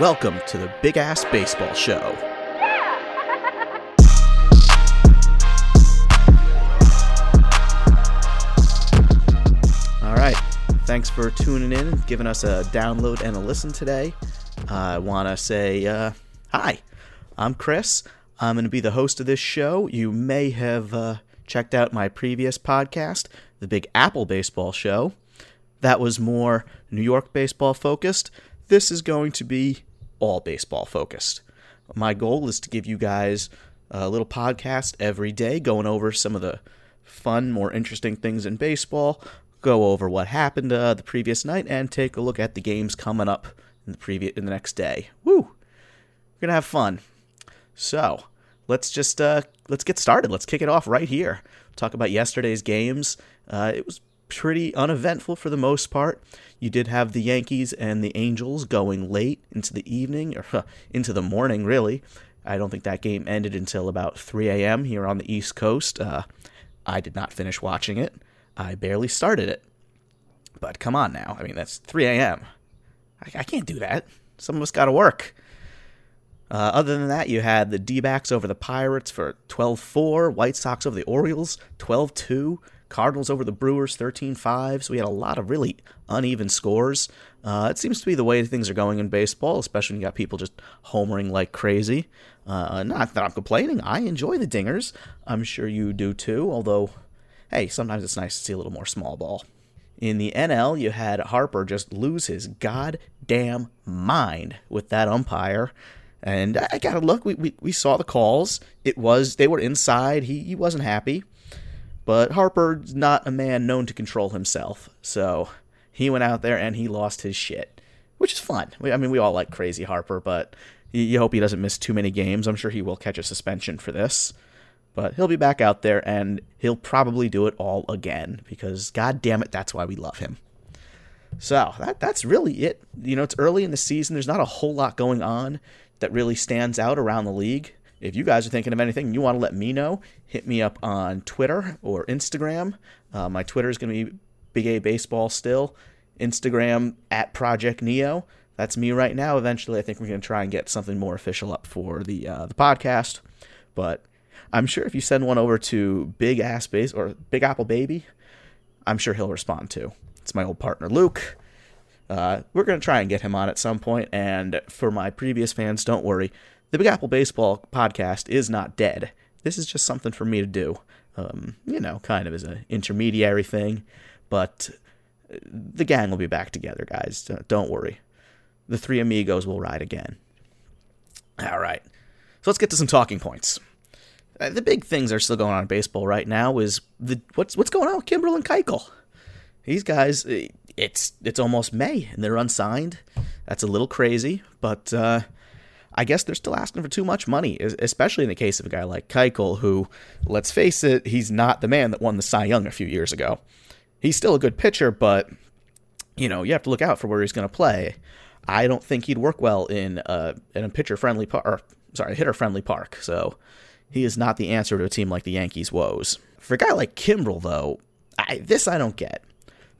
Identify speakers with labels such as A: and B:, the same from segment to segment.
A: Welcome to the Big Ass Baseball Show. Yeah! All right. Thanks for tuning in giving us a download and a listen today. I want to say uh, hi. I'm Chris. I'm going to be the host of this show. You may have uh, checked out my previous podcast, The Big Apple Baseball Show. That was more New York baseball focused. This is going to be all baseball focused. My goal is to give you guys a little podcast every day going over some of the fun, more interesting things in baseball, go over what happened uh, the previous night, and take a look at the games coming up in the previous in the next day. Woo! We're gonna have fun. So let's just uh, let's get started. Let's kick it off right here. Talk about yesterday's games. Uh, it was pretty uneventful for the most part. You did have the Yankees and the Angels going late into the evening, or into the morning, really. I don't think that game ended until about 3 a.m. here on the East Coast. Uh, I did not finish watching it. I barely started it. But come on now. I mean, that's 3 a.m. I, I can't do that. Some of us got to work. Uh, other than that, you had the D backs over the Pirates for 12 4, White Sox over the Orioles 12 2, Cardinals over the Brewers 13 5. So we had a lot of really uneven scores. Uh, it seems to be the way things are going in baseball, especially when you got people just homering like crazy. Uh, not that I'm complaining. I enjoy the dingers. I'm sure you do too, although, hey, sometimes it's nice to see a little more small ball. In the NL, you had Harper just lose his goddamn mind with that umpire. And I gotta look. We, we, we saw the calls. It was they were inside. He he wasn't happy, but Harper's not a man known to control himself. So he went out there and he lost his shit, which is fun. I mean, we all like crazy Harper, but you, hope he doesn't miss too many games. I'm sure he will catch a suspension for this, but he'll be back out there and he'll probably do it all again because god damn it, that's why we love him. So that that's really it. You know, it's early in the season. There's not a whole lot going on that really stands out around the league. If you guys are thinking of anything you want to let me know, hit me up on Twitter or Instagram. Uh, my Twitter is going to be Big A Baseball still. Instagram at Project Neo. That's me right now. Eventually, I think we're going to try and get something more official up for the uh, the podcast. But I'm sure if you send one over to Big Ass Base or Big Apple Baby, I'm sure he'll respond too. It's my old partner Luke. Uh, we're going to try and get him on at some point. And for my previous fans, don't worry. The Big Apple Baseball podcast is not dead. This is just something for me to do. Um, you know, kind of as an intermediary thing. But the gang will be back together, guys. Don't worry. The three amigos will ride again. All right. So let's get to some talking points. Uh, the big things that are still going on in baseball right now is the what's what's going on with Kimbrel and Keuchel. These guys, it's it's almost May and they're unsigned. That's a little crazy, but uh, I guess they're still asking for too much money, especially in the case of a guy like Keuchel, who, let's face it, he's not the man that won the Cy Young a few years ago. He's still a good pitcher, but you know you have to look out for where he's going to play. I don't think he'd work well in a in a pitcher friendly park, sorry, hitter friendly park. So he is not the answer to a team like the Yankees' woes. For a guy like Kimbrel, though, I, this I don't get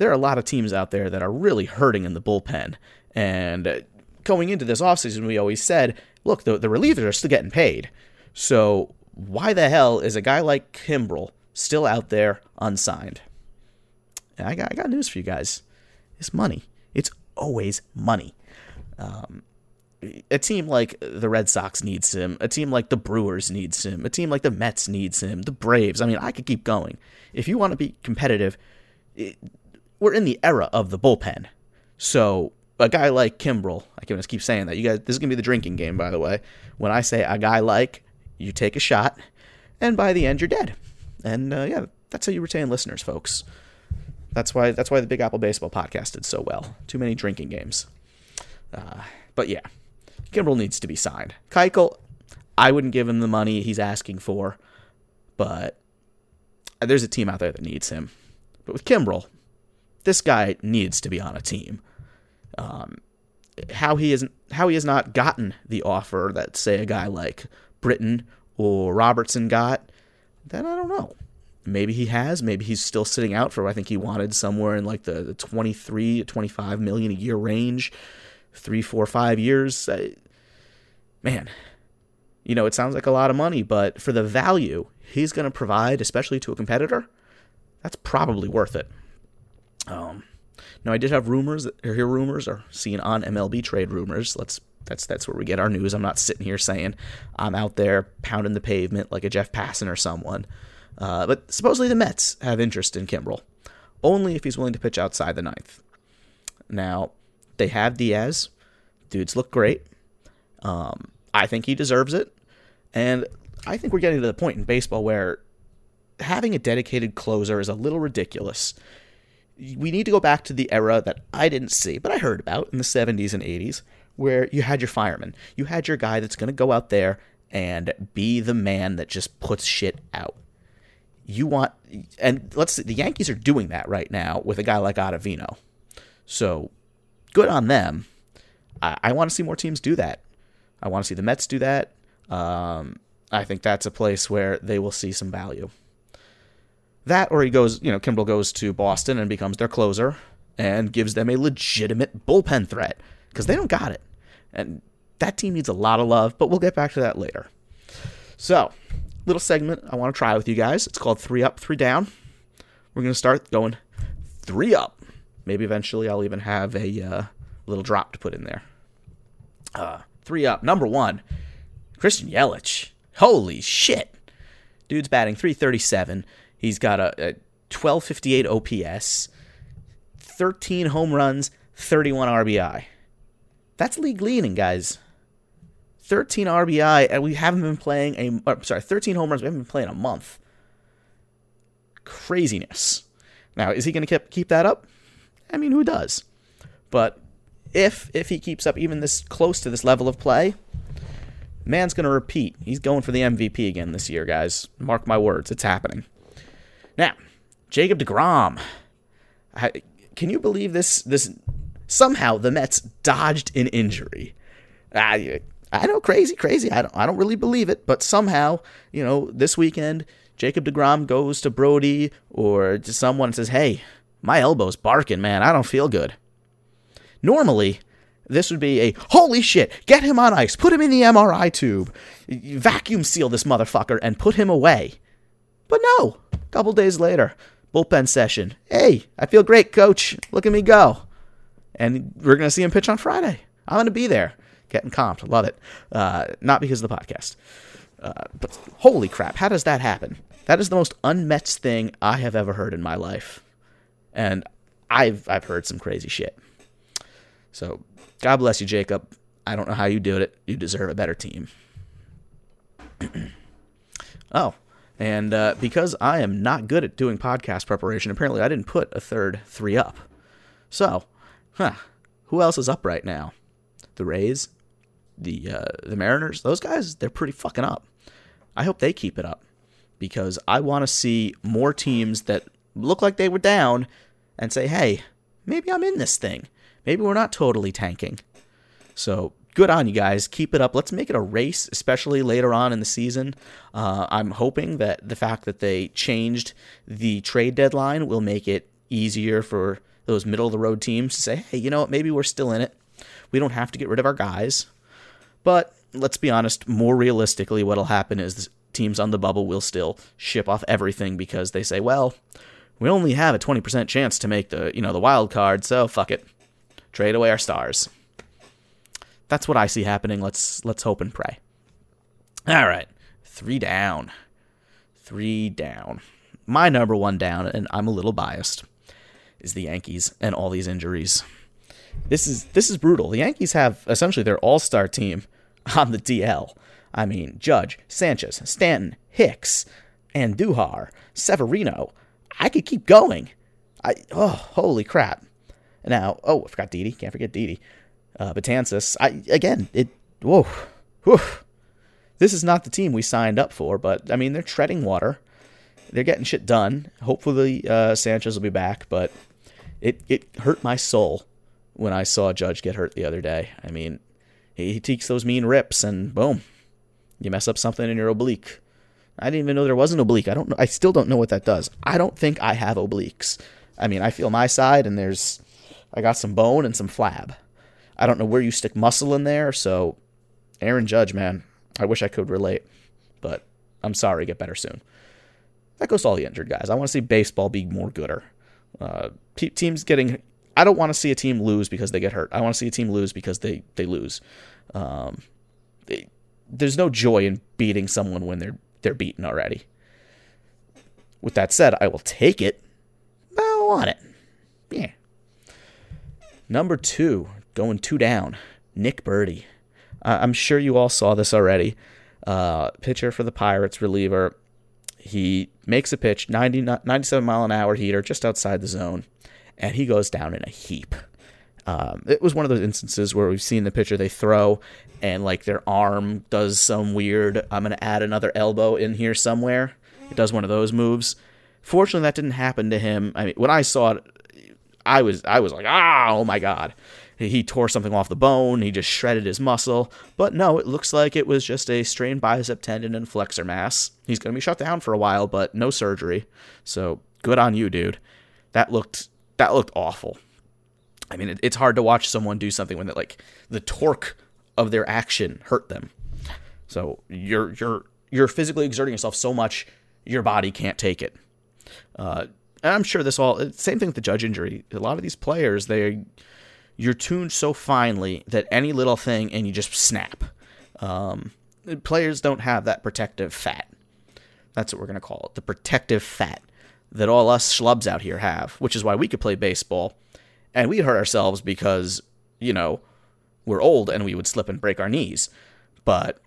A: there are a lot of teams out there that are really hurting in the bullpen. And uh, going into this offseason, we always said, look, the, the relievers are still getting paid. So why the hell is a guy like Kimbrel still out there unsigned? And I got, I got news for you guys. It's money. It's always money. Um, a team like the Red Sox needs him. A team like the Brewers needs him. A team like the Mets needs him. The Braves. I mean, I could keep going. If you want to be competitive, it, we're in the era of the bullpen. So a guy like Kimbrel, I can just keep saying that. You guys, this is gonna be the drinking game, by the way. When I say a guy like, you take a shot, and by the end you're dead. And uh, yeah, that's how you retain listeners, folks. That's why that's why the Big Apple Baseball podcast did so well. Too many drinking games. Uh, but yeah, Kimbrel needs to be signed. Keuchel, I wouldn't give him the money he's asking for, but there's a team out there that needs him. But with Kimbrel, this guy needs to be on a team. Um, how he is how he has not gotten the offer that say a guy like Britton or Robertson got, then I don't know. Maybe he has. Maybe he's still sitting out for. I think he wanted somewhere in like the, the 23 to 25 million a year range. three, four, five years. Uh, man, you know, it sounds like a lot of money, but for the value he's going to provide, especially to a competitor, that's probably worth it. Um, now I did have rumors, or hear rumors, or seen on MLB trade rumors. Let's that's that's where we get our news. I'm not sitting here saying I'm out there pounding the pavement like a Jeff Passan or someone. Uh, but supposedly the Mets have interest in Kimbrel, only if he's willing to pitch outside the ninth. Now they have Diaz. Dudes look great. Um, I think he deserves it, and I think we're getting to the point in baseball where having a dedicated closer is a little ridiculous. We need to go back to the era that I didn't see, but I heard about in the 70s and 80s, where you had your fireman. You had your guy that's going to go out there and be the man that just puts shit out. You want, and let's see, the Yankees are doing that right now with a guy like Ottavino. So good on them. I, I want to see more teams do that. I want to see the Mets do that. Um, I think that's a place where they will see some value. That, or he goes, you know, Kimbrel goes to Boston and becomes their closer and gives them a legitimate bullpen threat because they don't got it. And that team needs a lot of love, but we'll get back to that later. So, little segment I want to try with you guys. It's called Three Up, Three Down. We're going to start going three up. Maybe eventually I'll even have a uh, little drop to put in there. Uh, three up. Number one, Christian Yelich. Holy shit. Dude's batting 337. He's got a, a 1258 OPS, 13 home runs, 31 RBI. That's league leading, guys. 13 RBI, and we haven't been playing a. Oh, sorry, 13 home runs. We haven't been playing a month. Craziness. Now, is he going to keep keep that up? I mean, who does? But if if he keeps up even this close to this level of play, man's going to repeat. He's going for the MVP again this year, guys. Mark my words, it's happening. Now, Jacob DeGrom. Can you believe this? This somehow the Mets dodged an injury. I, I know, crazy, crazy. I don't, I don't really believe it, but somehow, you know, this weekend, Jacob DeGrom goes to Brodie or to someone and says, "Hey, my elbow's barking, man. I don't feel good." Normally, this would be a holy shit, get him on ice, put him in the MRI tube, vacuum seal this motherfucker, and put him away. But no, a couple days later, bullpen session. Hey, I feel great, coach. Look at me go. And we're going to see him pitch on Friday. I'm going to be there. Getting comped. Love it. Uh, not because of the podcast. Uh, but holy crap, how does that happen? That is the most unmets thing I have ever heard in my life. And I've I've heard some crazy shit. So, God bless you, Jacob. I don't know how you did it. You deserve a better team. oh, and uh, because I am not good at doing podcast preparation, apparently I didn't put a third three up. So, huh, who else is up right now? The Rays, the uh, the Mariners. Those guys, they're pretty fucking up. I hope they keep it up because I want to see more teams that look like they were down and say, hey, maybe I'm in this thing maybe we're not totally tanking. So good on you guys. Keep it up. Let's make it a race, especially later on in the season. Uh, I'm hoping that the fact that they changed the trade deadline will make it easier for those middle of the road teams to say, hey, you know what? Maybe we're still in it. We don't have to get rid of our guys. But let's be honest, more realistically, what'll happen is teams on the bubble will still ship off everything because they say, well, we only have a 20% chance to make the, you know, the wild card, so fuck it. Trade away our stars. That's what I see happening. Let's let's hope and pray. All right. 3 down. 3 down. My number 1 down and I'm a little biased is the Yankees and all these injuries. This is this is brutal. The Yankees have essentially their all-star team on the DL. I mean, Judge, Sanchez, Stanton, Hicks, Andujar, Severino. I could keep going. I oh, holy crap. Now, oh, I forgot Didi. Can't forget Didi. Uh, Betances. I again, it. Whoa, whew. This is not the team we signed up for, but I mean, they're treading water. They're getting shit done. Hopefully, uh, Sanchez will be back, but it it hurt my soul when I saw Judge get hurt the other day. I mean, he, he takes those mean rips, and boom, you mess up something in your oblique. I didn't even know there was an oblique. I don't know. I still don't know what that does. I don't think I have obliques. I mean, I feel my side, and there's I got some bone and some flab. I don't know where you stick muscle in there. So, Aaron Judge, man, I wish I could relate, but I'm sorry. Get better soon. That goes to all the injured guys. I want to see baseball be more gooder. Uh, teams getting. I don't want to see a team lose because they get hurt. I want to see a team lose because they they lose. Um, they, there's no joy in beating someone when they're they're beaten already. With that said, I will take it, I want it. Yeah. Number two, going two down, Nick Burdi. Uh, I'm sure you all saw this already. Uh, pitcher for the Pirates, reliever. He makes a pitch, 90, 97 mile an hour heater, just outside the zone, and he goes down in a heap. Um, it was one of those instances where we've seen the pitcher they throw and like their arm does some weird i'm going to add another elbow in here somewhere it does one of those moves fortunately that didn't happen to him i mean when i saw it i was i was like ah oh my god. He tore something off the bone. He just shredded his muscle. But no it looks like it was just a strained bicep tendon and flexor mass. He's going to be shut down for a while but no surgery. So good on you dude. That looked that looked awful. I mean, it, it's hard to watch someone do something when the, like the torque of their action hurt them. So you're you're you're physically exerting yourself so much your body can't take it. Uh, and I'm sure this all same thing with the judge injury. A lot of these players they you're tuned so finely that any little thing and you just snap. Um, players don't have that protective fat. That's what we're gonna call it, the protective fat that all us schlubs out here have, which is why we could play baseball and we hurt ourselves because you know we're old and we would slip and break our knees, but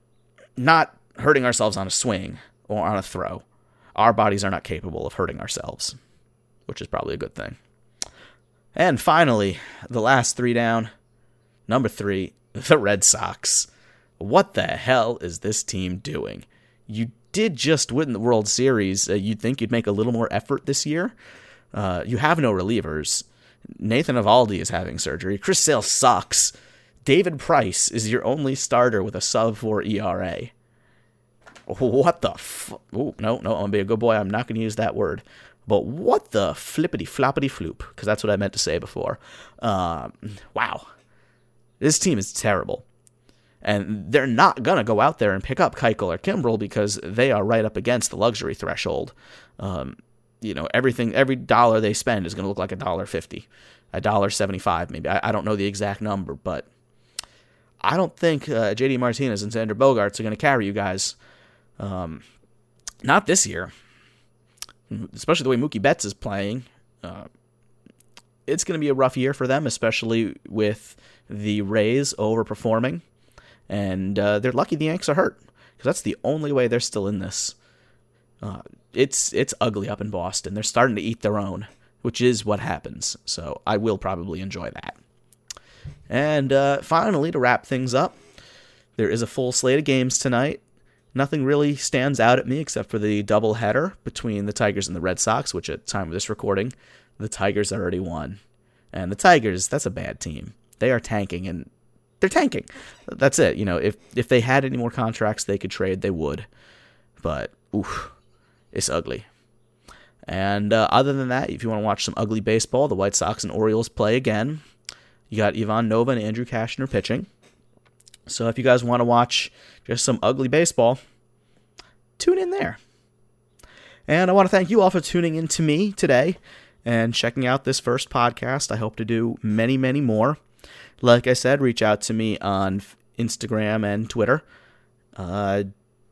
A: not hurting ourselves on a swing or on a throw. Our bodies are not capable of hurting ourselves, which is probably a good thing. And finally, the last three down. Number three, the Red Sox. What the hell is this team doing? You did just win the World Series. Uh, you'd think you'd make a little more effort this year. Uh, you have no relievers. Nathan Eovaldi is having surgery. Chris Sale sucks. David Price is your only starter with a sub 4 ERA. What the f- no, no, I'm going to be a good boy. I'm not going to use that word. But what the flippity floppity floop, because that's what I meant to say before. Um, wow. This team is terrible. And they're not going to go out there and pick up Keuchel or Kimbrel because they are right up against the luxury threshold. Um, you know everything every dollar they spend is going to look like a dollar fifty a dollar 75 maybe I, I, don't know the exact number but i don't think uh, jd martinez and Xander Bogaerts are going to carry you guys um, not this year especially the way mookie betts is playing uh, it's going to be a rough year for them especially with the rays overperforming and uh, they're lucky the yanks are hurt because that's the only way they're still in this uh, it's it's ugly up in Boston. They're starting to eat their own, which is what happens. So I will probably enjoy that. And uh, finally, to wrap things up, there is a full slate of games tonight. Nothing really stands out at me except for the double header between the Tigers and the Red Sox, which at the time of this recording, the Tigers already won. And the Tigers, that's a bad team. They are tanking and they're tanking. That's it. You know, if if they had any more contracts they could trade, they would. But oof, it's ugly. And uh, other than that, if you want to watch some ugly baseball, the White Sox and Orioles play again. You got Ivan Nova and Andrew Cashner pitching. So if you guys want to watch just some ugly baseball, tune in there. And I want to thank you all for tuning in to me today and checking out this first podcast. I hope to do many, many more. Like I said, reach out to me on Instagram and Twitter uh,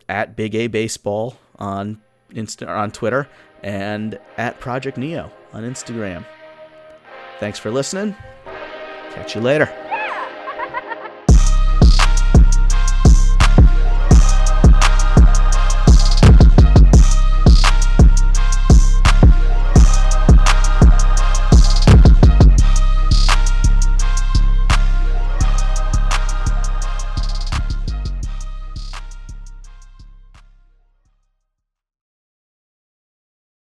A: at Big A Baseball on Insta- on Twitter and at Project Neo on Instagram. Thanks for listening. Catch you later.